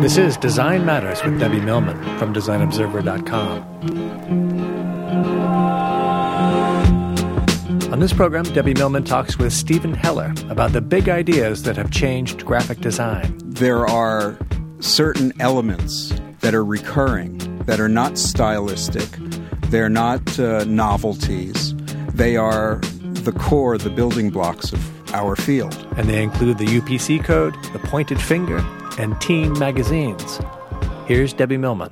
This is Design Matters with Debbie Millman from DesignObserver.com. On this program, Debbie Millman talks with Steven Heller about the big ideas that have changed graphic design. There are certain elements that are recurring, that are not stylistic, they're not uh, novelties, they are the core, the building blocks of our field. And they include the UPC code, the pointed finger, and teen magazines. Here's Debbie Millman.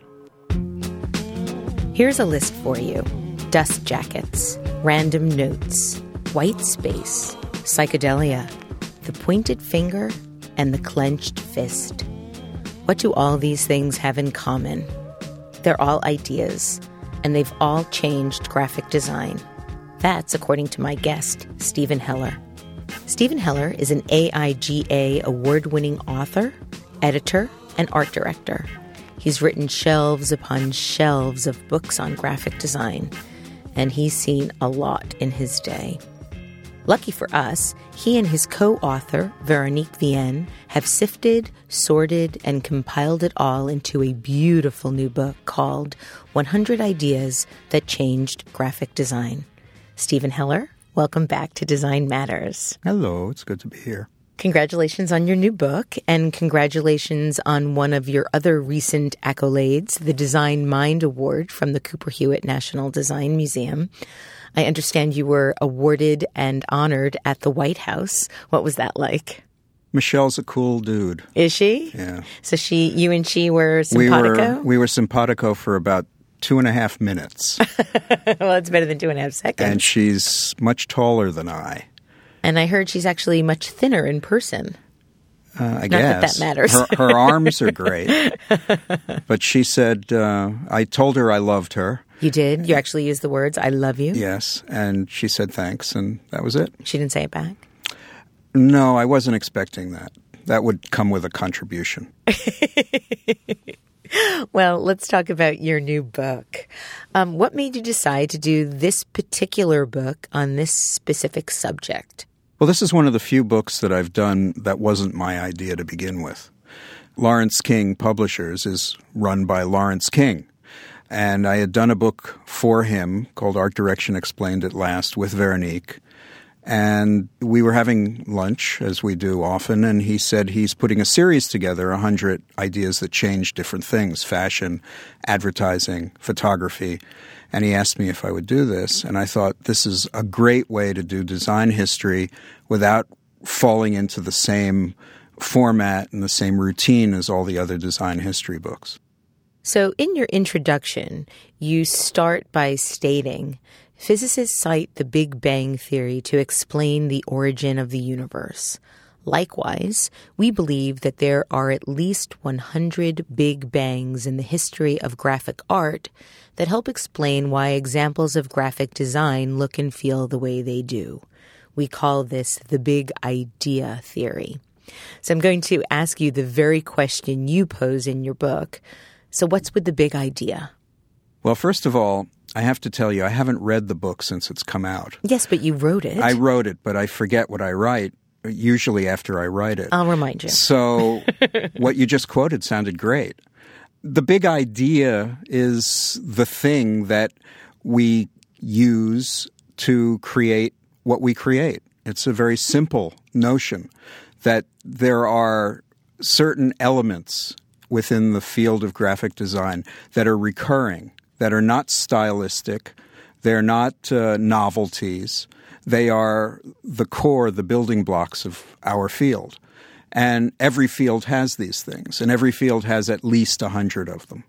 Here's a list for you dust jackets, random notes, white space, psychedelia, the pointed finger, and the clenched fist. What do all these things have in common? They're all ideas, and they've all changed graphic design. That's according to my guest, Steven Heller. Steven Heller is an AIGA award winning author, editor, and art director. He's written shelves upon shelves of books on graphic design, and he's seen a lot in his day. Lucky for us, he and his co author, Veronique Vienne, have sifted, sorted, and compiled it all into a beautiful new book called 100 Ideas That Changed Graphic Design. Steven Heller, welcome back to Design Matters. Hello, it's good to be here. Congratulations on your new book, and congratulations on one of your other recent accolades, the Design Mind Award from the Cooper Hewitt National Design Museum. I understand you were awarded and honored at the White House. What was that like? Michelle's a cool dude. Is she? Yeah. So she, you and she were simpatico. We were we were simpatico for about two and a half minutes. well, it's better than two and a half seconds. And she's much taller than I. And I heard she's actually much thinner in person. Uh, I Not guess that that matters. her, her arms are great, but she said uh, I told her I loved her. You did. You actually used the words "I love you." Yes, and she said thanks, and that was it. She didn't say it back. No, I wasn't expecting that. That would come with a contribution. well, let's talk about your new book. Um, what made you decide to do this particular book on this specific subject? Well, this is one of the few books that I've done that wasn't my idea to begin with. Laurence King Publishers is run by Laurence King. And I had done a book for him called Art Direction Explained at Last with Veronique. And we were having lunch, as we do often, and he said he's putting a series together, 100 ideas that change different things fashion, advertising, photography. And he asked me if I would do this. And I thought this is a great way to do design history without falling into the same format and the same routine as all the other design history books. So, in your introduction, you start by stating physicists cite the Big Bang Theory to explain the origin of the universe. Likewise, we believe that there are at least 100 Big Bangs in the history of graphic art that help explain why examples of graphic design look and feel the way they do. We call this the Big Idea Theory. So I'm going to ask you the very question you pose in your book. So, what's with the big idea? Well, first of all, I have to tell you, I haven't read the book since it's come out. Yes, but you wrote it. I wrote it, but I forget what I write, usually after I write it. I'll remind you. So, what you just quoted sounded great. The big idea is the thing that we use to create what we create. It's a very simple notion that there are certain elements within the field of graphic design that are recurring, that are not stylistic, they're not uh, novelties, they are the core, the building blocks of our field. And every field has these things, and every field has at least a hundred of them.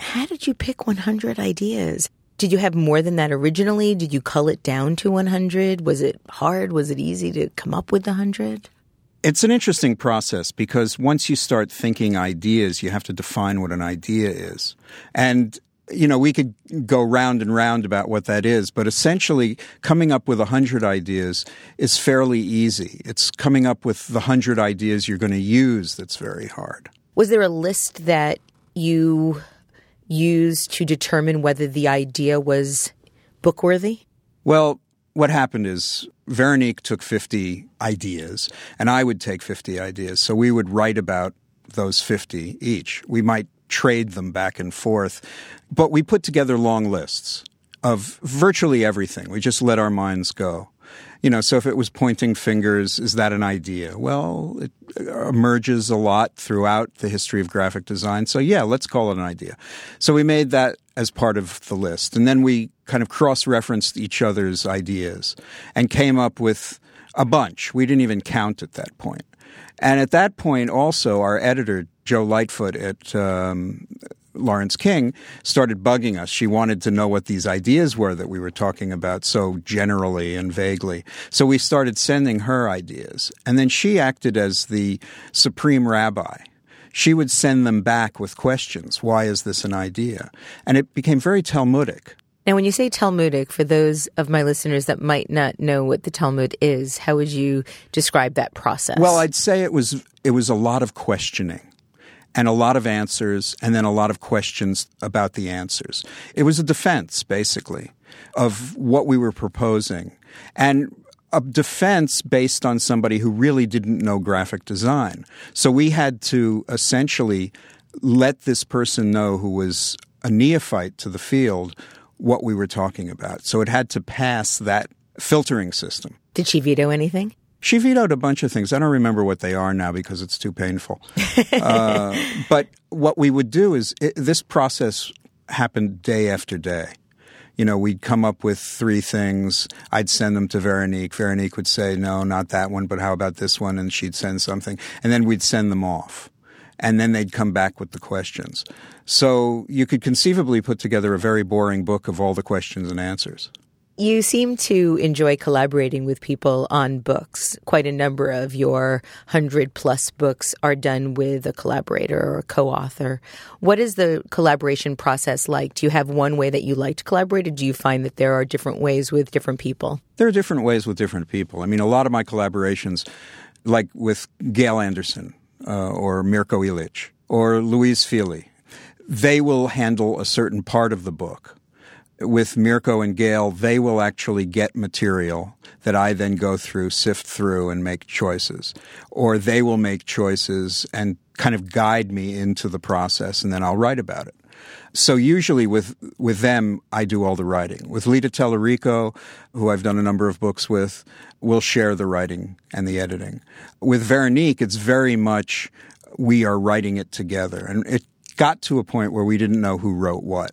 How did you pick 100 ideas? Did you have more than that originally? Did you cull it down to 100? Was it hard? Was it easy to come up with the 100? It's an interesting process because once you start thinking ideas, you have to define what an idea is. And you know, we could go round and round about what that is, but essentially coming up with a hundred ideas is fairly easy. It's coming up with the hundred ideas you're going to use that's very hard. Was there a list that you used to determine whether the idea was bookworthy? Well, what happened is Veronique took 50 ideas, and I would take 50 ideas. So we would write about those 50 each. We might trade them back and forth, but we put together long lists of virtually everything. We just let our minds go. You know, so if it was pointing fingers, is that an idea? Well, it emerges a lot throughout the history of graphic design. So yeah, let's call it an idea. So we made that as part of the list. And then we kind of cross referenced each other's ideas and came up with a bunch. We didn't even count at that point. And at that point, also, our editor, Jo Lightfoot at um, Laurence King started bugging us. She wanted to know what these ideas were that we were talking about so generally and vaguely. So we started sending her ideas. And then she acted as the supreme rabbi. She would send them back with questions. Why is this an idea? And it became very Talmudic. Now, when you say Talmudic, for those of my listeners that might not know what the Talmud is, how would you describe that process? Well, I'd say it was it was a lot of questioning and a lot of answers, and then a lot of questions about the answers. It was a defense, basically, of what we were proposing. And a defense based on somebody who really didn't know graphic design. So we had to essentially let this person know who was a neophyte to the field what we were talking about. So it had to pass that filtering system. Did she veto anything? She vetoed a bunch of things. I don't remember what they are now because it's too painful. uh, but what we would do is it, this process happened day after day. You know, we'd come up with three things. I'd send them to Veronique. Veronique would say, no, not that one, but how about this one? And she'd send something. And then we'd send them off. And then they'd come back with the questions. So you could conceivably put together a very boring book of all the questions and answers. You seem to enjoy collaborating with people on books. Quite a number of your hundred plus books are done with a collaborator or a co author. What is the collaboration process like? Do you have one way that you like to collaborate, or do you find that there are different ways with different people? There are different ways with different people. I mean, a lot of my collaborations, like with Gail Anderson uh, or Mirko Ilic or Louise Fili, they will handle a certain part of the book with Mirko and Gail, they will actually get material that I then go through, sift through, and make choices. Or they will make choices and kind of guide me into the process, and then I'll write about it. So usually with with them, I do all the writing. With Lita Talarico, who I've done a number of books with, we'll share the writing and the editing. With Veronique, it's very much we are writing it together, and it got to a point where we didn't know who wrote what.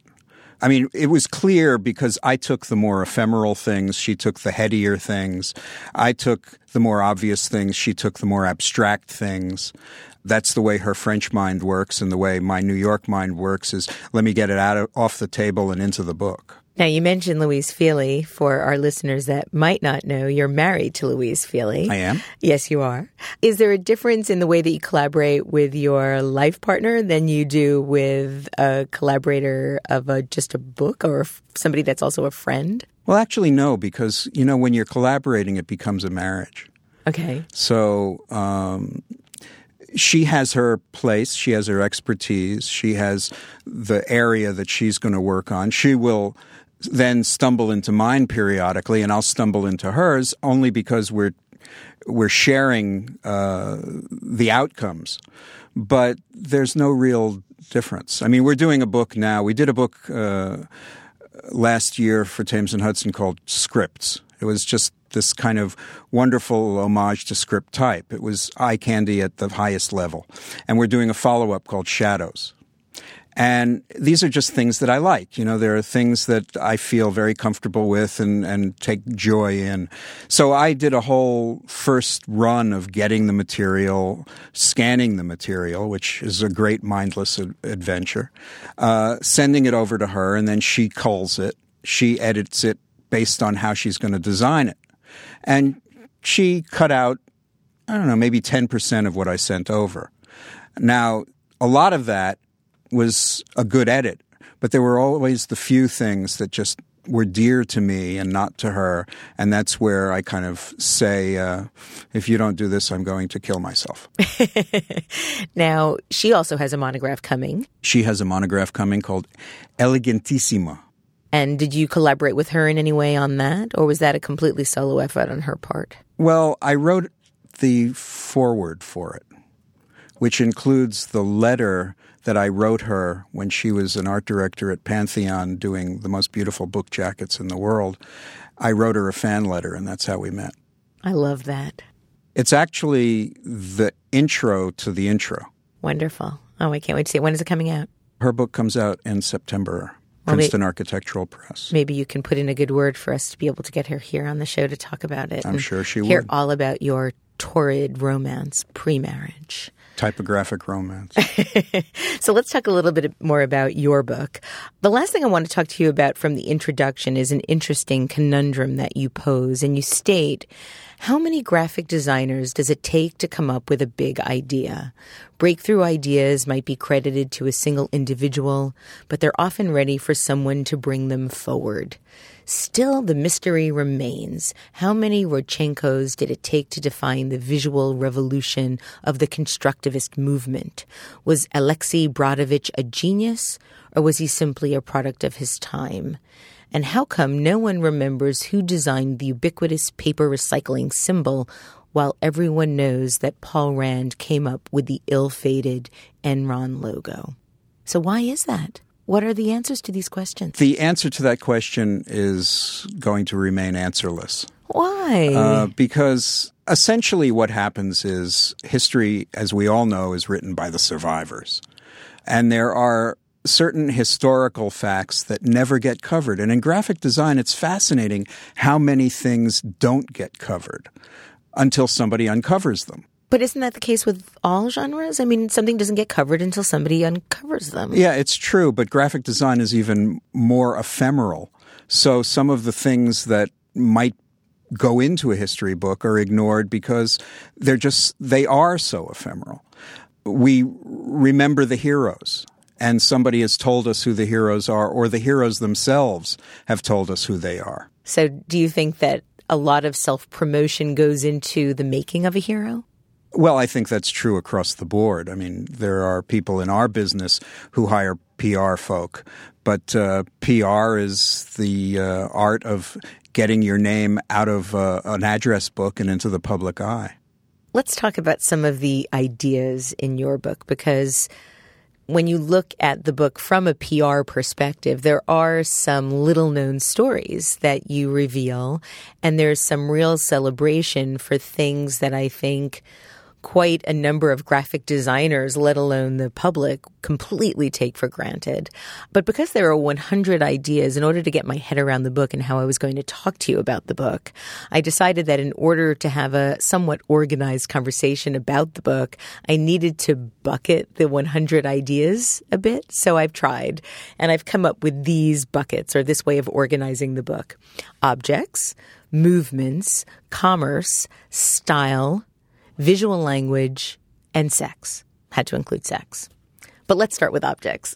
I mean, it was clear because I took the more ephemeral things, she took the headier things. I took the more obvious things, she took the more abstract things. That's the way her French mind works, and the way my New York mind works is let me get it out of, off the table and into the book. Now, you mentioned Louise Fili. For our listeners that might not know, you're married to Louise Fili. I am. Yes, you are. Is there a difference in the way that you collaborate with your life partner than you do with a collaborator of a, just a book or somebody that's also a friend? Well, actually, no, because, you know, when you're collaborating, it becomes a marriage. Okay. So, um, she has her place, she has her expertise, she has the area that she's going to work on. She will then stumble into mine periodically, and I'll stumble into hers only because we're we're sharing uh, the outcomes. But there's no real difference. I mean, we're doing a book now. We did a book uh, last year for Thames and Hudson called Scripts. It was just this kind of wonderful homage to script type. It was eye candy at the highest level. And we're doing a follow up called Shadows. And these are just things that I like. You know, there are things that I feel very comfortable with and, and take joy in. So I did a whole first run of getting the material, scanning the material, which is a great mindless adventure, uh, sending it over to her, and then she culls it. She edits it based on how she's going to design it. And she cut out, I don't know, maybe 10% of what I sent over. Now, a lot of that was a good edit, but there were always the few things that just were dear to me and not to her. And that's where I kind of say, uh, if you don't do this, I'm going to kill myself. now, she also has a monograph coming. She has a monograph coming called Elegantissima. And did you collaborate with her in any way on that, or was that a completely solo effort on her part? Well, I wrote the foreword for it, which includes the letter that I wrote her when she was an art director at Pantheon doing the most beautiful book jackets in the world. I wrote her a fan letter, and that's how we met. I love that. It's actually the intro to the intro. Wonderful. Oh, I can't wait to see it. When is it coming out? Her book comes out in September. Well, Princeton Architectural Press. Maybe you can put in a good word for us to be able to get her here on the show to talk about it. I'm sure she will. hear would. all about your torrid romance pre-marriage. Typographic romance. So let's talk a little bit more about your book. The last thing I want to talk to you about from the introduction is an interesting conundrum that you pose, and you state how many graphic designers does it take to come up with a big idea? Breakthrough ideas might be credited to a single individual, but they're often ready for someone to bring them forward. Still, the mystery remains. How many Rodchenkos did it take to define the visual revolution of the constructivist movement? Was Alexei Brodovitch a genius, or was he simply a product of his time? And how come no one remembers who designed the ubiquitous paper recycling symbol while everyone knows that Paul Rand came up with the ill fated Enron logo? So, why is that? What are the answers to these questions? the answer to that question is going to remain answerless. Why? Uh, because essentially what happens is history, as we all know, is written by the survivors. And there are certain historical facts that never get covered. And in graphic design, it's fascinating how many things don't get covered until somebody uncovers them. but isn't that the case with all genres? I mean, something doesn't get covered until somebody uncovers them. Yeah, it's true, but graphic design is even more ephemeral. So some of the things that might go into a history book are ignored because they're just they are so ephemeral. We remember the heroes and somebody has told us who the heroes are or the heroes themselves have told us who they are. So, do you think that a lot of self promotion goes into the making of a hero? Well, I think that's true across the board. I mean, there are people in our business who hire PR folk, but uh, PR is the uh, art of getting your name out of uh, an address book and into the public eye. Let's talk about some of the ideas in your book because when you look at the book from a PR perspective, there are some little known stories that you reveal, and there's some real celebration for things that I think quite a number of graphic designers, let alone the public, completely take for granted. But because there are 100 ideas, in order to get my head around the book and how I was going to talk to you about the book, I decided that in order to have a somewhat organized conversation about the book, I needed to bucket the 100 ideas a bit. So I've tried, and I've come up with these buckets or this way of organizing the book objects, movements, commerce, style, visual language, and sex. Had to include sex. But let's start with objects.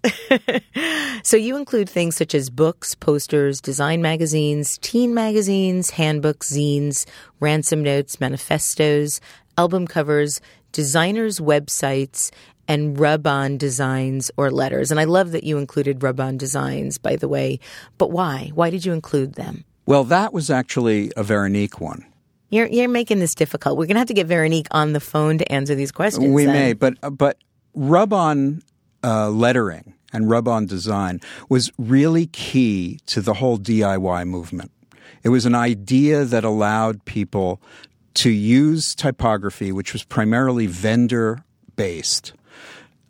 so you include things such as books, posters, design magazines, teen magazines, handbooks, zines, ransom notes, manifestos, album covers, designers' websites, and rub on designs or letters. And I love that you included rub on designs, by the way. But why? Why did you include them? Well, that was actually a Veronique one. You're, you're making this difficult. We're going to have to get Veronique on the phone to answer these questions. We then. may, but but rub on uh, lettering and rub on design was really key to the whole DIY movement. It was an idea that allowed people to use typography, which was primarily vendor based,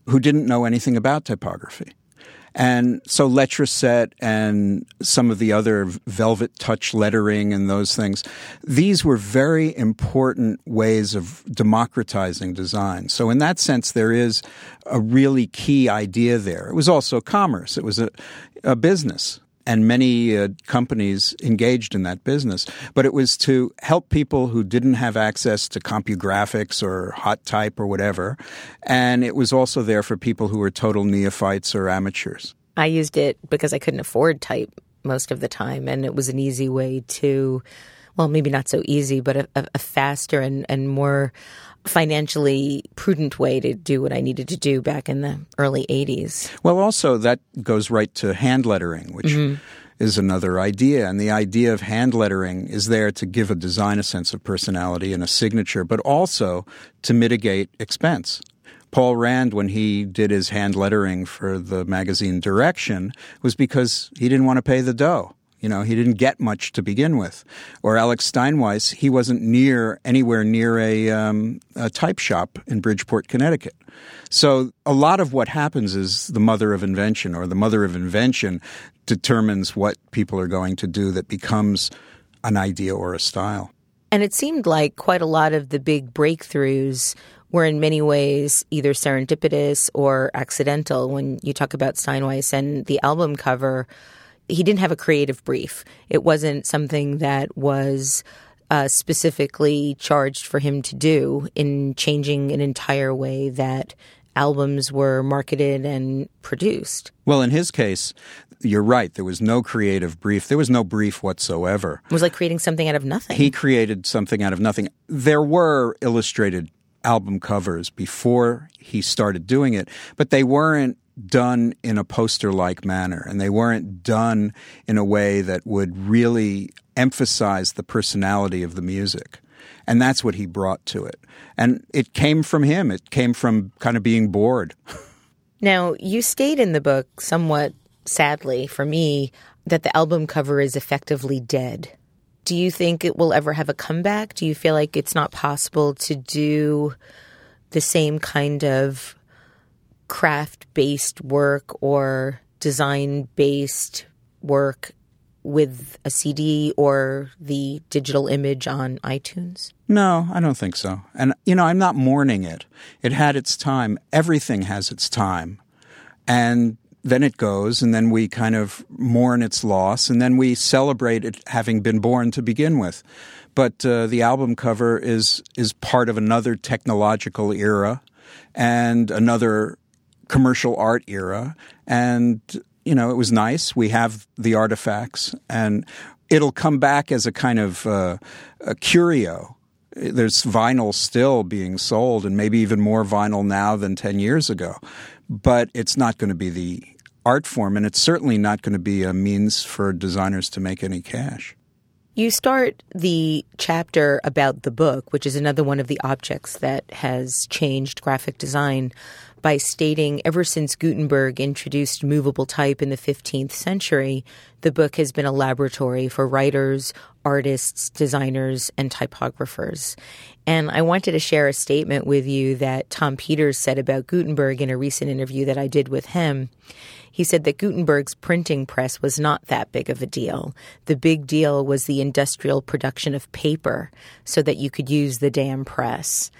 who didn't know anything about typography. And so Letraset and some of the other velvet touch lettering and those things, these were very important ways of democratizing design. So in that sense, there is a really key idea there. It was also commerce. It was a, a business and many uh, companies engaged in that business. But it was to help people who didn't have access to CompuGraphics or Hot Type or whatever. And it was also there for people who were total neophytes or amateurs. I used it because I couldn't afford type most of the time, and it was an easy way to, well, maybe not so easy, but a, a faster and, and more financially prudent way to do what I needed to do back in the early 80s. Well, also, that goes right to hand lettering, which mm-hmm. is another idea. And the idea of hand lettering is there to give a design a sense of personality and a signature, but also to mitigate expense. Paul Rand, when he did his hand lettering for the magazine Direction, was because he didn't want to pay the dough. You know, he didn't get much to begin with. Or Alex Steinweiss, he wasn't near anywhere near a, um, a type shop in Bridgeport, Connecticut. So a lot of what happens is the mother of invention, or the mother of invention determines what people are going to do that becomes an idea or a style. And it seemed like quite a lot of the big breakthroughs were in many ways either serendipitous or accidental. When you talk about Steinweiss and the album cover, he didn't have a creative brief. It wasn't something that was uh, specifically charged for him to do in changing an entire way that albums were marketed and produced. Well, in his case, you're right. There was no creative brief. There was no brief whatsoever. It was like creating something out of nothing. He created something out of nothing. There were illustrated album covers before he started doing it, but they weren't done in a poster like manner and they weren't done in a way that would really emphasize the personality of the music. And that's what he brought to it. And it came from him, it came from kind of being bored. Now, you state in the book, somewhat sadly for me, that the album cover is effectively dead. Do you think it will ever have a comeback? Do you feel like it's not possible to do the same kind of craft based work or design based work with a CD or the digital image on iTunes? No, I don't think so. And, you know, I'm not mourning it. It had its time. Everything has its time. And then it goes, and then we kind of mourn its loss, and then we celebrate it having been born to begin with. But uh, the album cover is is part of another technological era and another commercial art era. And, you know, it was nice. We have the artifacts, and it'll come back as a kind of uh, a curio. There's vinyl still being sold, and maybe even more vinyl now than 10 years ago. But it's not going to be the art form, and it's certainly not going to be a means for designers to make any cash. You start the chapter about the book, which is another one of the objects that has changed graphic design, by stating ever since Gutenberg introduced movable type in the 15th century, the book has been a laboratory for writers, artists, designers, and typographers. And I wanted to share a statement with you that Tom Peters said about Gutenberg in a recent interview that I did with him. He said that Gutenberg's printing press was not that big of a deal. The big deal was the industrial production of paper so that you could use the damn press.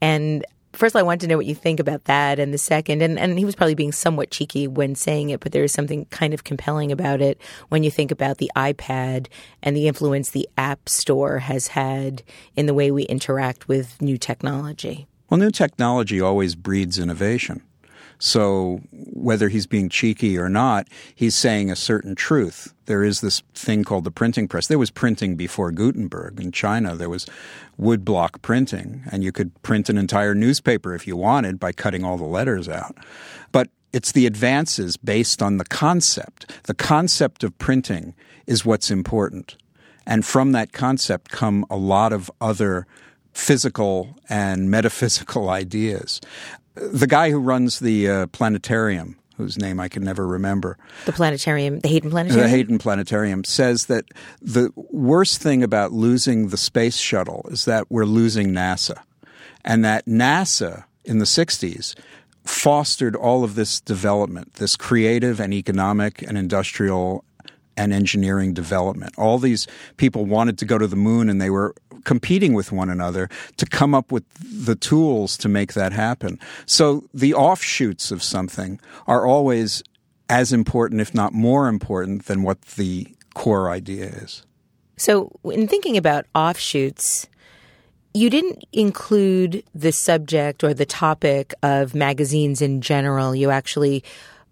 And first, I want to know what you think about that. And the second, and, and he was probably being somewhat cheeky when saying it, but there is something kind of compelling about it when you think about the iPad and the influence the App Store has had in the way we interact with new technology. Well, new technology always breeds innovation. So whether he's being cheeky or not, he's saying a certain truth. There is this thing called the printing press. There was printing before Gutenberg in China. There was woodblock printing, and you could print an entire newspaper if you wanted by cutting all the letters out. But it's the advances based on the concept. The concept of printing is what's important. And from that concept come a lot of other physical and metaphysical ideas the guy who runs the uh, planetarium, whose name I can never remember. The planetarium, the Hayden Planetarium? The Hayden Planetarium says that the worst thing about losing the space shuttle is that we're losing NASA. And that NASA in the 60s fostered all of this development, this creative and economic and industrial and engineering development. All these people wanted to go to the moon and they were competing with one another to come up with the tools to make that happen. So the offshoots of something are always as important, if not more important, than what the core idea is. So, in thinking about offshoots, you didn't include the subject or the topic of magazines in general. You actually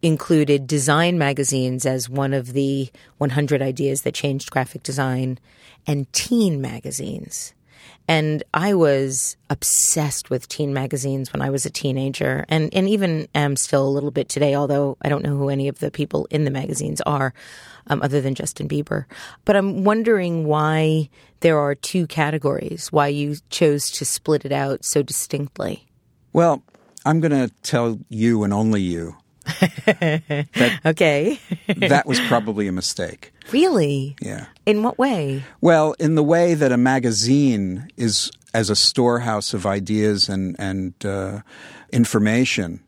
included design magazines as one of the 100 ideas that changed graphic design and teen magazines. And I was obsessed with teen magazines when I was a teenager, and, and even am still a little bit today, although I don't know who any of the people in the magazines are, um, other than Justin Bieber. But I'm wondering why there are two categories, why you chose to split it out so distinctly. Well, I'm going to tell you and only you that, okay. that was probably a mistake. Really? Yeah. In what way? Well, in the way that a magazine is as a storehouse of ideas and and uh, information,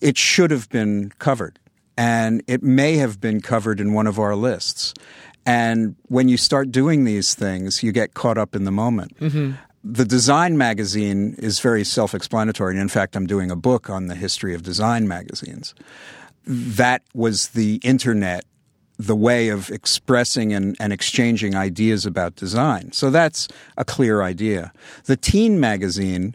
it should have been covered, and it may have been covered in one of our lists. And when you start doing these things, you get caught up in the moment. Mm-hmm. The design magazine is very self explanatory. And in fact, I'm doing a book on the history of design magazines. That was the internet the way of expressing and, and, exchanging ideas about design. So that's a clear idea. The teen magazine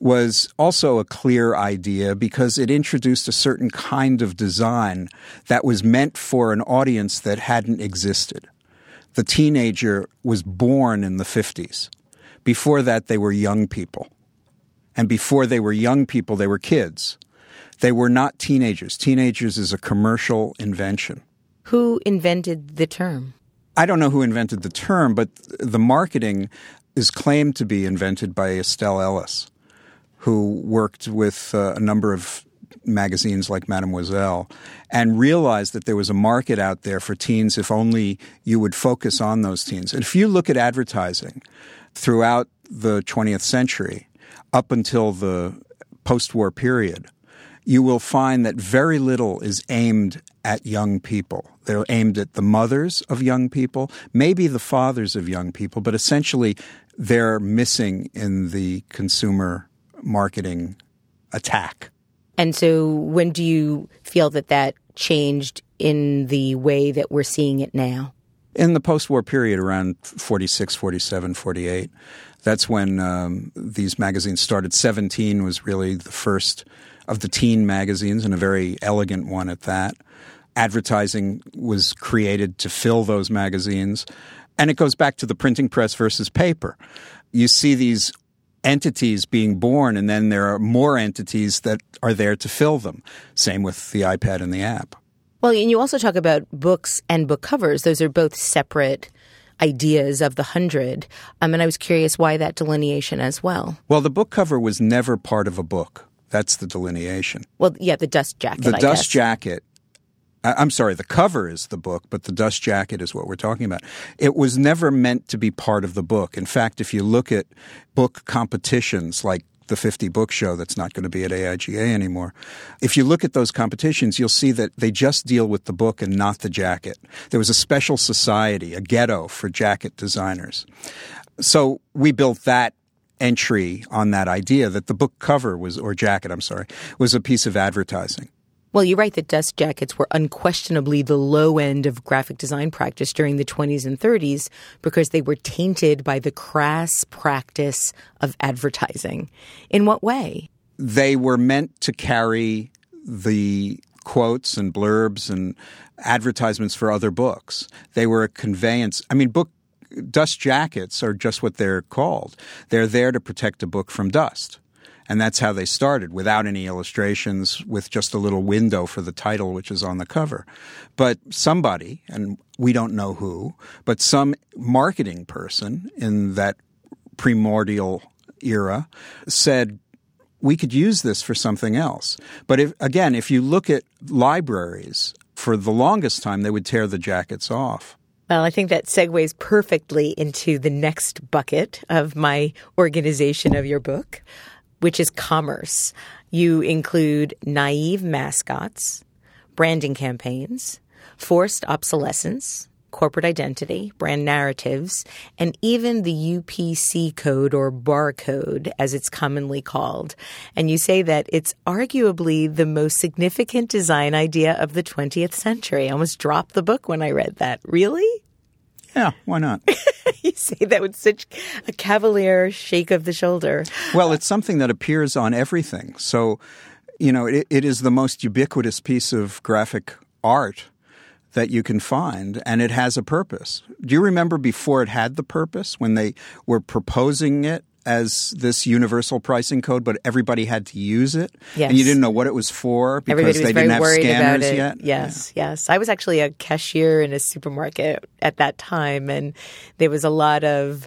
was also a clear idea because it introduced a certain kind of design that was meant for an audience that hadn't existed. The teenager was born in the 50s. Before that, they were young people. And before they were young people, they were kids. They were not teenagers. Teenagers is a commercial invention. Who invented the term? I don't know who invented the term, but the marketing is claimed to be invented by Estelle Ellis, who worked with uh, a number of magazines like Mademoiselle and realized that there was a market out there for teens if only you would focus on those teens. And if you look at advertising throughout the 20th century up until the post war period, you will find that very little is aimed at young people. They're aimed at the mothers of young people, maybe the fathers of young people, but essentially they're missing in the consumer marketing attack. And so, when do you feel that that changed in the way that we're seeing it now? In the post war period, around 46, 47, 48, that's when um, these magazines started. 17 was really the first of the teen magazines, and a very elegant one at that. Advertising was created to fill those magazines. And it goes back to the printing press versus paper. You see these entities being born, and then there are more entities that are there to fill them. Same with the iPad and the app. Well, and you also talk about books and book covers. Those are both separate ideas of the hundred. Um, and I was curious why that delineation as well. Well, the book cover was never part of a book. That's the delineation. Well, yeah, the dust jacket. The I dust guess. jacket. I'm sorry, the cover is the book, but the dust jacket is what we're talking about. It was never meant to be part of the book. In fact, if you look at book competitions like the 50 book show that's not going to be at AIGA anymore. If you look at those competitions, you'll see that they just deal with the book and not the jacket. There was a special society, a ghetto for jacket designers. So we built that entry on that idea that the book cover was, or jacket, I'm sorry, was a piece of advertising. Well, you're right that dust jackets were unquestionably the low end of graphic design practice during the 20s and 30s because they were tainted by the crass practice of advertising. In what way? They were meant to carry the quotes and blurbs and advertisements for other books. They were a conveyance. I mean, book dust jackets are just what they're called. They're there to protect a book from dust. And that's how they started, without any illustrations, with just a little window for the title, which is on the cover. But somebody, and we don't know who, but some marketing person in that primordial era said, we could use this for something else. But if, again, if you look at libraries, for the longest time, they would tear the jackets off. Well, I think that segues perfectly into the next bucket of my organization of your book which is commerce. You include naive mascots, branding campaigns, forced obsolescence, corporate identity, brand narratives, and even the UPC code or barcode, as it's commonly called. And you say that it's arguably the most significant design idea of the 20th century. I almost dropped the book when I read that. Really? Yeah, why not? you say that with such a cavalier shake of the shoulder. Well, it's something that appears on everything. So, you know, it, it is the most ubiquitous piece of graphic art that you can find, and it has a purpose. Do you remember before it had the purpose when they were proposing it as this universal pricing code, but everybody had to use it, Yes. and you didn't know what it was for because Everybody was they didn't have scanners about it. yet. Yes, yes. I was actually a cashier in a supermarket at that time, and there was a lot of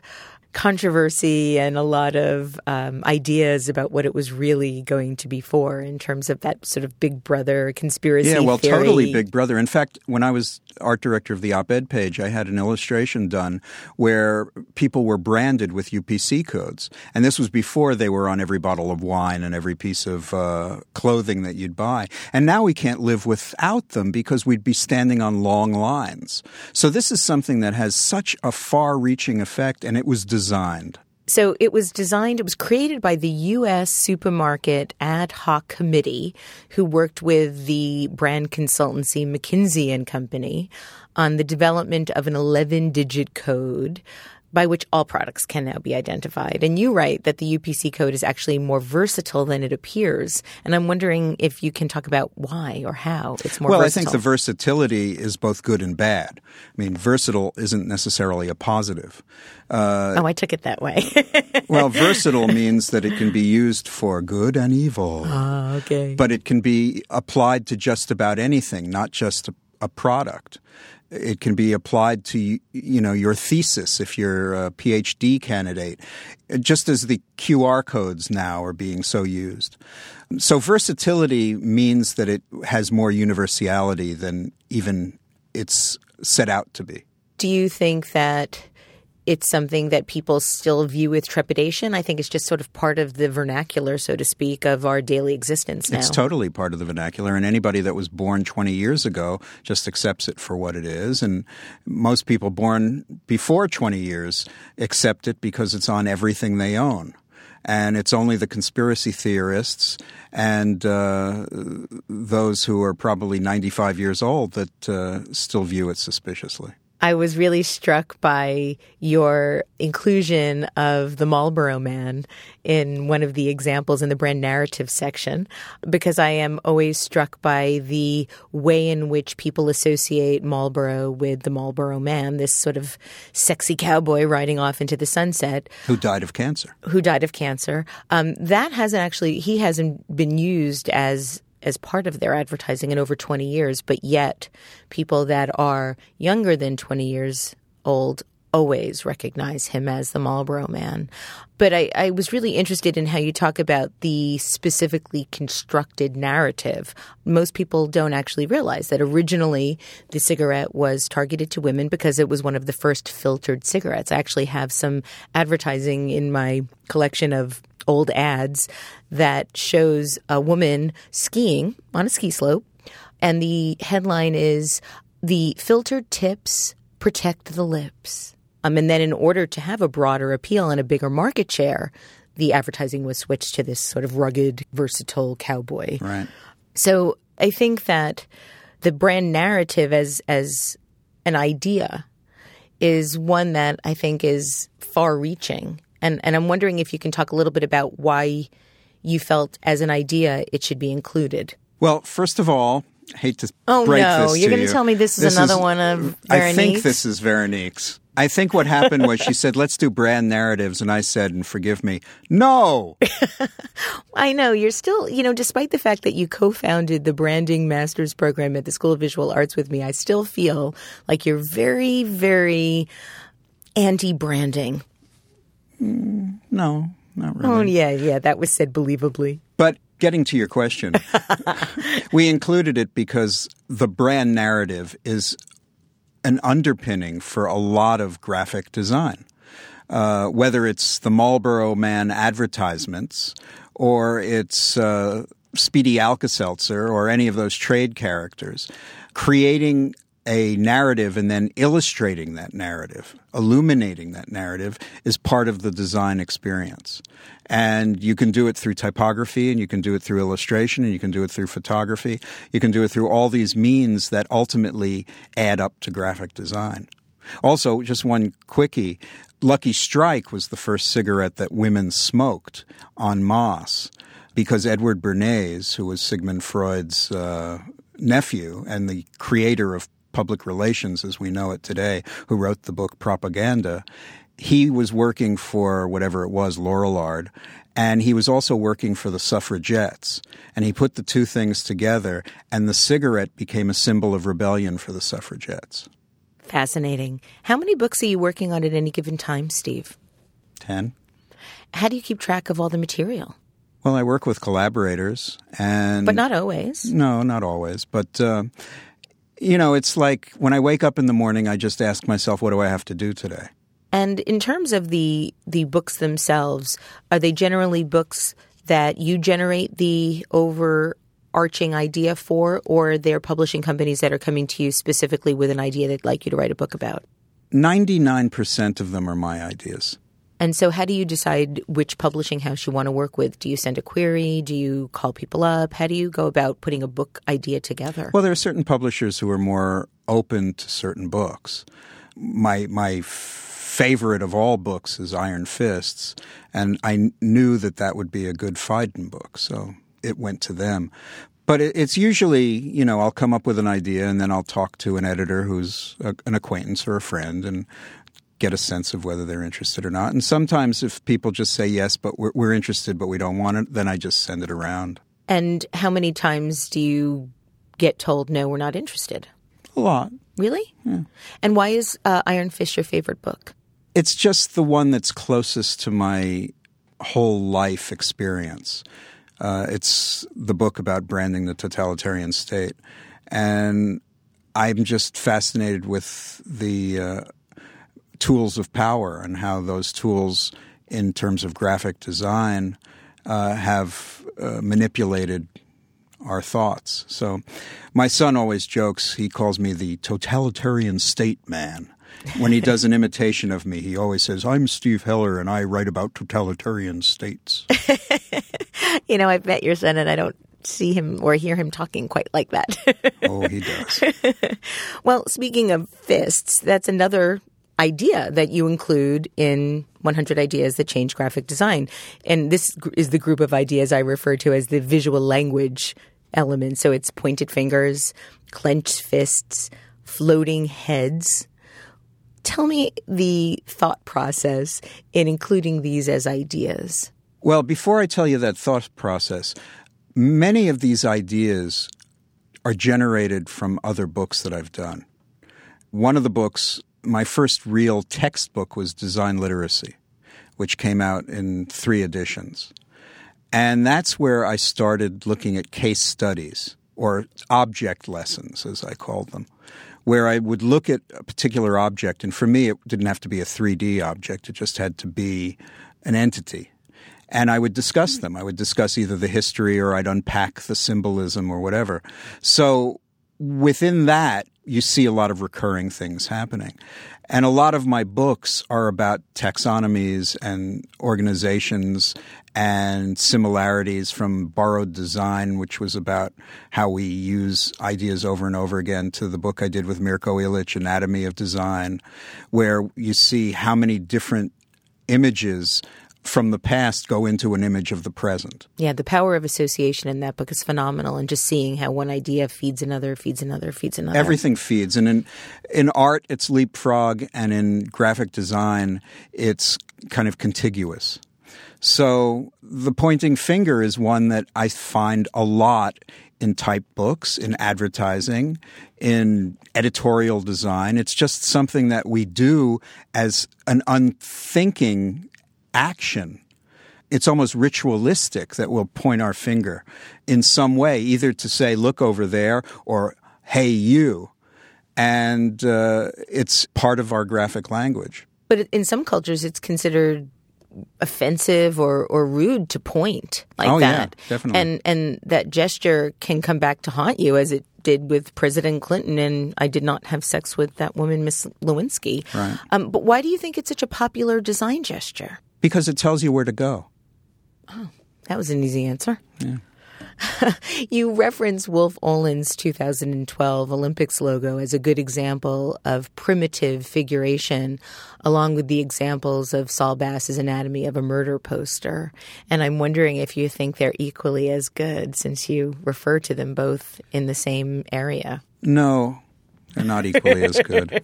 controversy and a lot of um, ideas about what it was really going to be for in terms of that sort of Big Brother conspiracy. Yeah, well, theory. totally Big Brother. In fact, when I was art director of the op ed page, I had an illustration done where people were branded with UPC codes. And this was before they were on every bottle of wine and every piece of uh, clothing that you'd buy. And now we can't live without them because we'd be standing on long lines. So this is something that has such a far reaching effect, and it was designed. So it was designed, it was created by the U.S. Supermarket Ad Hoc Committee, who worked with the brand consultancy McKinsey and Company on the development of an 11 digit code by which all products can now be identified. And you write that the UPC code is actually more versatile than it appears. And I'm wondering if you can talk about why or how it's more versatile. well, versatile. I think the versatility is both good and bad. I mean, versatile isn't necessarily a positive. Uh, oh, I took it that way. well, versatile means that it can be used for good and evil. Ah, okay. But it can be applied to just about anything, not just a, a product. It can be applied to you know your thesis if you're a PhD candidate, just as the QR codes now are being so used. So versatility means that it has more universality than even it's set out to be. Do you think that it's something that people still view with trepidation? I think it's just sort of part of the vernacular, so to speak, of our daily existence now. It's totally part of the vernacular, and anybody that was born 20 years ago just accepts it for what it is. And most people born before 20 years accept it because it's on everything they own. And it's only the conspiracy theorists and uh, those who are probably 95 years old that uh, still view it suspiciously. I was really struck by your inclusion of the Marlboro Man in one of the examples in the brand narrative section, because I am always struck by the way in which people associate Marlboro with the Marlboro Man, this sort of sexy cowboy riding off into the sunset. Who died of cancer. Who died of cancer. Um, that hasn't actually, he hasn't been used as as part of their advertising in over 20 years, but yet people that are younger than 20 years old always recognize him as the Marlboro Man. But I, I, was really interested in how you talk about the specifically constructed narrative. Most people don't actually realize that originally the cigarette was targeted to women because it was one of the first filtered cigarettes. I actually have some advertising in my collection of old ads that shows a woman skiing on a ski slope. And the headline is The Filtered Tips Protect the Lips. Um, and then, in order to have a broader appeal and a bigger market share, the advertising was switched to this sort of rugged, versatile cowboy. Right. So I think that the brand narrative as as an idea is one that I think is far reaching. And and I'm wondering if you can talk a little bit about why you felt as an idea it should be included. Well, first of all, I hate to oh break no, this you're to going you. to tell me this is another one of Veronique's? I think this is Veronique's. I think what happened was she said, "Let's do brand narratives," and I said, "And forgive me, no." I know you're still, you know, despite the fact that you co-founded the branding master's program at the School of Visual Arts with me, I still feel like you're very, very anti-branding. Mm, no, not really. Oh yeah, yeah, that was said believably. But getting to your question, we included it because the brand narrative is an underpinning for a lot of graphic design. Uh, whether it's the Marlboro Man advertisements or it's uh, Speedy Alka-Seltzer or any of those trade characters, creating a narrative and then illustrating that narrative, illuminating that narrative is part of the design experience. And you can do it through typography and you can do it through illustration and you can do it through photography. You can do it through all these means that ultimately add up to graphic design. Also, just one quickie. Lucky Strike was the first cigarette that women smoked en masse because Edward Bernays, who was Sigmund Freud's uh, nephew and the creator of public relations as we know it today, who wrote the book Propaganda, he was working for whatever it was, Lorillard, and he was also working for the suffragettes. And he put the two things together, and the cigarette became a symbol of rebellion for the suffragettes. Fascinating. How many books are you working on at any given time, Steve? Ten. How do you keep track of all the material? Well, I work with collaborators, and But not always. no, not always, but. Uh, you know, it's like when I wake up in the morning, I just ask myself, what do I have to do today? And in terms of the the books themselves, are they generally books that you generate the overarching idea for, or they're publishing companies that are coming to you specifically with an idea they'd like you to write a book about? 99% of them are my ideas. And so, how do you decide which publishing house you want to work with? Do you send a query? Do you call people up? How do you go about putting a book idea together? Well, there are certain publishers who are more open to certain books. My my favorite of all books is Iron Fists, and I knew that that would be a good Phaidon book, so it went to them. But it, it's usually, you know, I'll come up with an idea and then I'll talk to an editor who's a, an acquaintance or a friend and get a sense of whether they're interested or not. And sometimes if people just say yes, but we're, we're interested, but we don't want it, then I just send it around. and how many times do you get told, no, we're not interested? A lot. Really? And why is uh, Iron Fist your favorite book? It's just the one that's closest to my whole life experience. Uh, it's the book about branding the totalitarian state. And I'm just fascinated with the uh, tools of power and how those tools, in terms of graphic design, uh, have uh, manipulated our thoughts. So, my son always jokes, he calls me the totalitarian state man. When he does an imitation of me, he always says, I'm Steve Heller and I write about totalitarian states. You know, I've met your son and I don't see him or hear him talking quite like that. oh, he does. well, speaking of fists, that's another idea that you include in 100 Ideas That Change Graphic Design. And this is the group of ideas I refer to as the visual language element. So it's pointed fingers, clenched fists, floating heads. Tell me the thought process in including these as ideas. Well, before I tell you that thought process, many of these ideas are generated from other books that I've done. One of the books, my first real textbook was Design Literacy, which came out in three editions. And that's where I started looking at case studies or object lessons, as I called them, where I would look at a particular object. And for me, it didn't have to be a 3D object, it just had to be an entity. And I would discuss them. I would discuss either the history or I'd unpack the symbolism or whatever. So within that, you see a lot of recurring things happening. And a lot of my books are about taxonomies and organizations and similarities from borrowed design, which was about how we use ideas over and over again, to the book I did with Mirko Ilic, Anatomy of Design, where you see how many different images from the past go into an image of the present. Yeah, the power of association in that book is phenomenal, and just seeing how one idea feeds another, feeds another, feeds another. Everything feeds, and in in art, it's leapfrog, and in graphic design, it's kind of contiguous. So the pointing finger is one that I find a lot in type books, in advertising, in editorial design. It's just something that we do as an unthinking action. It's almost ritualistic that we'll point our finger in some way, either to say, look over there, or hey, you. And uh, it's part of our graphic language. But in some cultures, it's considered offensive or, or rude to point like Oh, yeah, that. definitely. And and that gesture can come back to haunt you as it did with President Clinton and I did not have sex with that woman, Miss Lewinsky. Right. Um, but why do you think it's such a popular design gesture? Because it tells you where to go. Oh, that was an easy answer. you reference Wolff Olins 2012 Olympics logo as a good example of primitive figuration, along with the examples of Saul Bass's Anatomy of a Murder poster. And I'm wondering if you think they're equally as good since you refer to them both in the same area. No, they're not equally as good.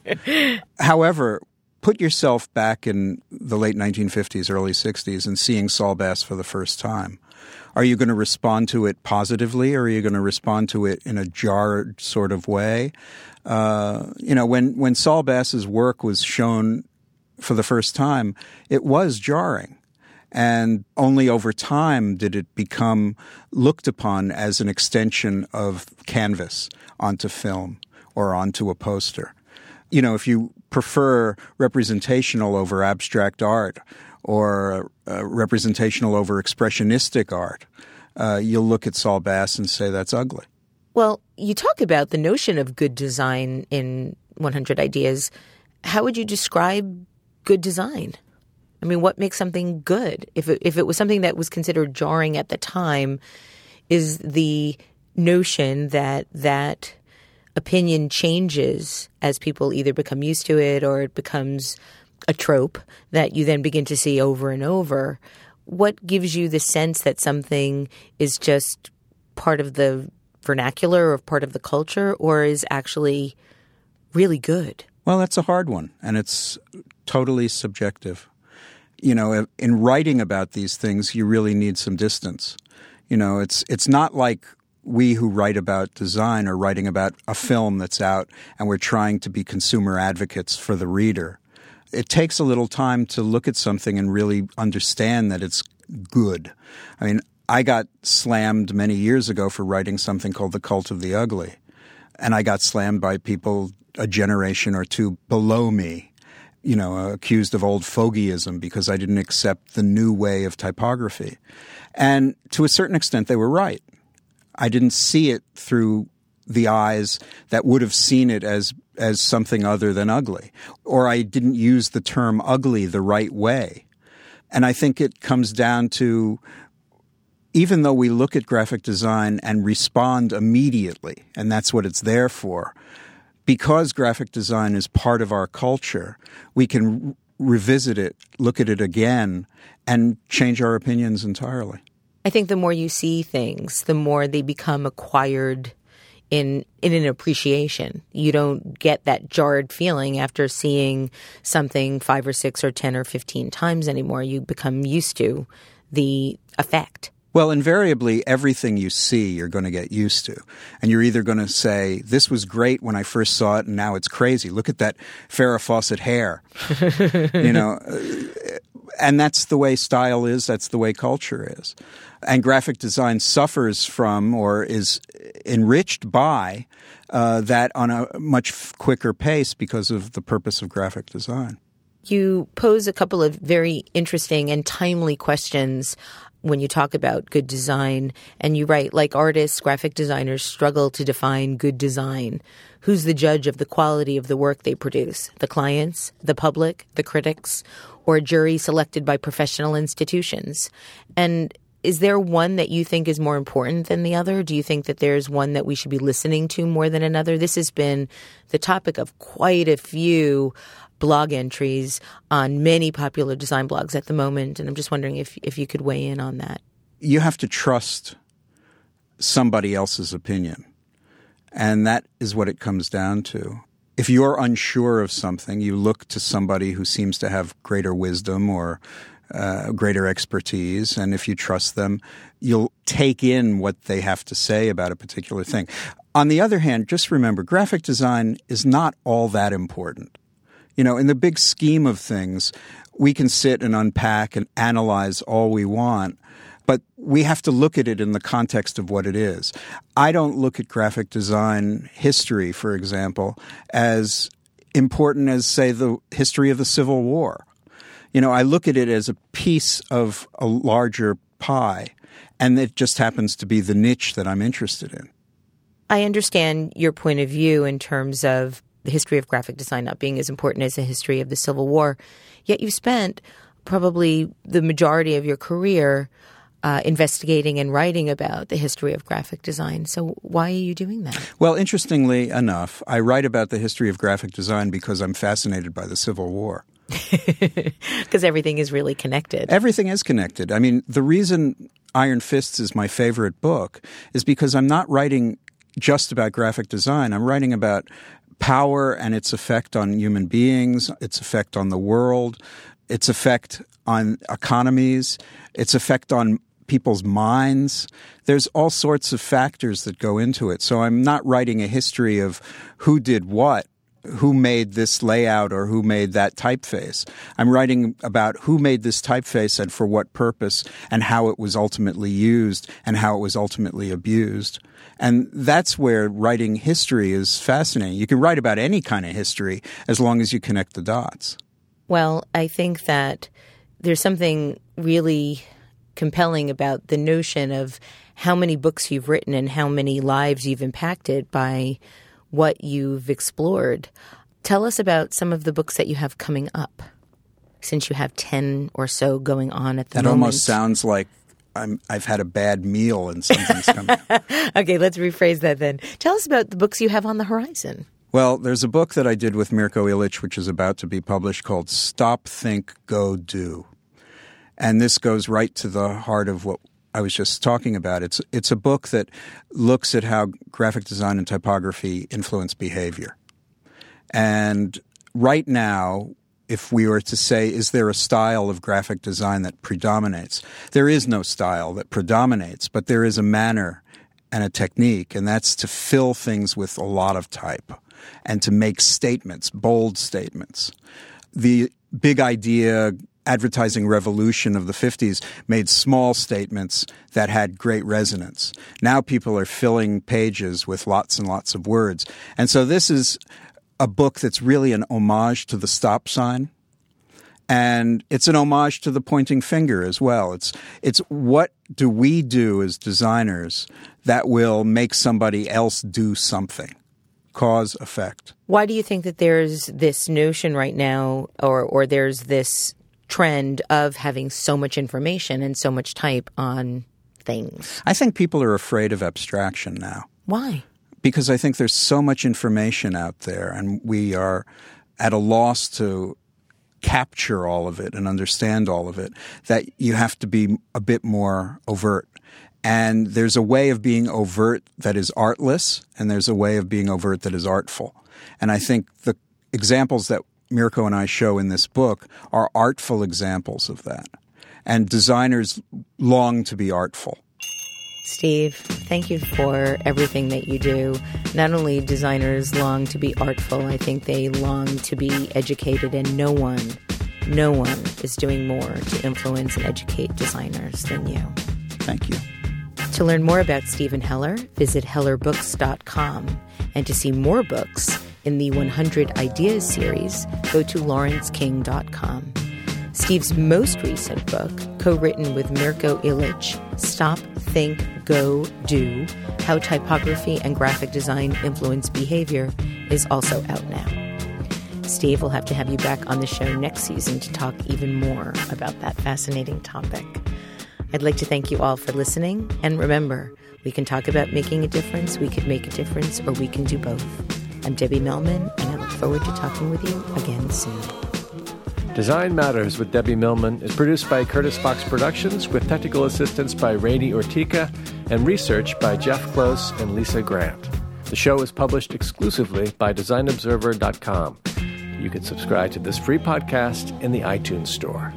However, put yourself back in the late 1950s, early 60s and seeing Saul Bass for the first time. Are you going to respond to it positively or are you going to respond to it in a jarred sort of way? Uh, you know, when, when Saul Bass's work was shown for the first time, it was jarring. And only over time did it become looked upon as an extension of canvas onto film or onto a poster. You know, if you prefer representational over abstract art or uh, representational over expressionistic art, uh, you'll look at Saul Bass and say that's ugly. Well, you talk about the notion of good design in 100 Ideas. How would you describe good design? I mean, what makes something good? If it, if it was something that was considered jarring at the time, is the notion that that opinion changes as people either become used to it or it becomes a trope that you then begin to see over and over. What gives you the sense that something is just part of the vernacular or part of the culture or is actually really good? Well, that's a hard one, and it's totally subjective. You know, in writing about these things, you really need some distance. You know, it's it's not like we who write about design are writing about a film that's out and we're trying to be consumer advocates for the reader. It takes a little time to look at something and really understand that it's good. I mean, I got slammed many years ago for writing something called The Cult of the Ugly. And I got slammed by people a generation or two below me, you know, accused of old fogeyism because I didn't accept the new way of typography. And to a certain extent, they were right. I didn't see it through the eyes that would have seen it as as something other than ugly, or I didn't use the term ugly the right way. And I think it comes down to even though we look at graphic design and respond immediately, and that's what it's there for, because graphic design is part of our culture, we can revisit it, look at it again, and change our opinions entirely. I think the more you see things, the more they become acquired in in an appreciation. You don't get that jarred feeling after seeing something five or six or ten or fifteen times anymore. You become used to the effect. Well, invariably, everything you see, you're going to get used to. And you're either going to say, This was great when I first saw it, and now it's crazy. Look at that Farrah Fawcett hair. you know, uh, and that's the way style is, that's the way culture is. And graphic design suffers from or is enriched by uh, that on a much quicker pace because of the purpose of graphic design. You pose a couple of very interesting and timely questions when you talk about good design. And you write, like artists, graphic designers struggle to define good design. Who's the judge of the quality of the work they produce? The clients, the public, the critics, or a jury selected by professional institutions? And is there one that you think is more important than the other? Do you think that there's one that we should be listening to more than another? This has been the topic of quite a few blog entries on many popular design blogs at the moment, and I'm just wondering if if you could weigh in on that. You have to trust somebody else's opinion. And that is what it comes down to. If you're unsure of something, you look to somebody who seems to have greater wisdom or uh, greater expertise. And if you trust them, you'll take in what they have to say about a particular thing. On the other hand, just remember graphic design is not all that important. You know, in the big scheme of things, we can sit and unpack and analyze all we want, but we have to look at it in the context of what it is. I don't look at graphic design history, for example, as important as, say, the history of the Civil War you know, I look at it as a piece of a larger pie, and it just happens to be the niche that I'm interested in. I understand your point of view in terms of the history of graphic design not being as important as the history of the Civil War, yet you've spent probably the majority of your career uh, investigating and writing about the history of graphic design. So, why are you doing that? Well, interestingly enough, I write about the history of graphic design because I'm fascinated by the Civil War. Because everything is really connected. Everything is connected. I mean, the reason Iron Fists is my favorite book is because I'm not writing just about graphic design. I'm writing about power and its effect on human beings, its effect on the world, its effect on economies, its effect on people's minds. There's all sorts of factors that go into it. So I'm not writing a history of who did what who made this layout or who made that typeface. I'm writing about who made this typeface and for what purpose and how it was ultimately used and how it was ultimately abused. And that's where writing history is fascinating. You can write about any kind of history as long as you connect the dots. Well, I think that there's something really compelling about the notion of how many books you've written and how many lives you've impacted by what you've explored. Tell us about some of the books that you have coming up, since you have 10 or so going on at the that moment. That almost sounds like I'm, I've had a bad meal and something's coming. okay, let's rephrase that then. Tell us about the books you have on the horizon. Well, there's a book that I did with Mirko Ilic, which is about to be published called Stop, Think, Go, Do. And this goes right to the heart of what I was just talking about. It's it's a book that looks at how graphic design and typography influence behavior. And right now, if we were to say, is there a style of graphic design that predominates? There is no style that predominates, but there is a manner and a technique, and that's to fill things with a lot of type and to make statements, bold statements. The big idea advertising revolution of the 50s made small statements that had great resonance. Now people are filling pages with lots and lots of words. And so this is a book that's really an homage to the stop sign. And it's an homage to the pointing finger as well. It's, it's what do we do as designers that will make somebody else do something? Cause effect. Why do you think that there's this notion right now, or, or there's this trend of having so much information and so much type on things? I think people are afraid of abstraction now. Why? Because I think there's so much information out there, and we are at a loss to capture all of it and understand all of it that you have to be a bit more overt. And there's a way of being overt that is artless, and there's a way of being overt that is artful. And I think the examples that Mirko and I show in this book are artful examples of that. And designers long to be artful. Steve, thank you for everything that you do. Not only designers long to be artful, I think they long to be educated, and no one, no one is doing more to influence and educate designers than you. Thank you. To learn more about Steven Heller, visit hellerbooks.com. And to see more books, in the 100 Ideas series, go to laurenceking.com. Steve's most recent book, co written with Mirko Ilic, Stop, Think, Go, Do How Typography and Graphic Design Influence Behavior, is also out now. Steve will have to have you back on the show next season to talk even more about that fascinating topic. I'd like to thank you all for listening, and remember, we can talk about making a difference, we could make a difference, or we can do both. I'm Debbie Millman, and I look forward to talking with you again soon. Design Matters with Debbie Millman is produced by Curtis Fox Productions with technical assistance by Rainey Ortica and research by Jeff Close and Lisa Grant. The show is published exclusively by DesignObserver.com. You can subscribe to this free podcast in the iTunes Store.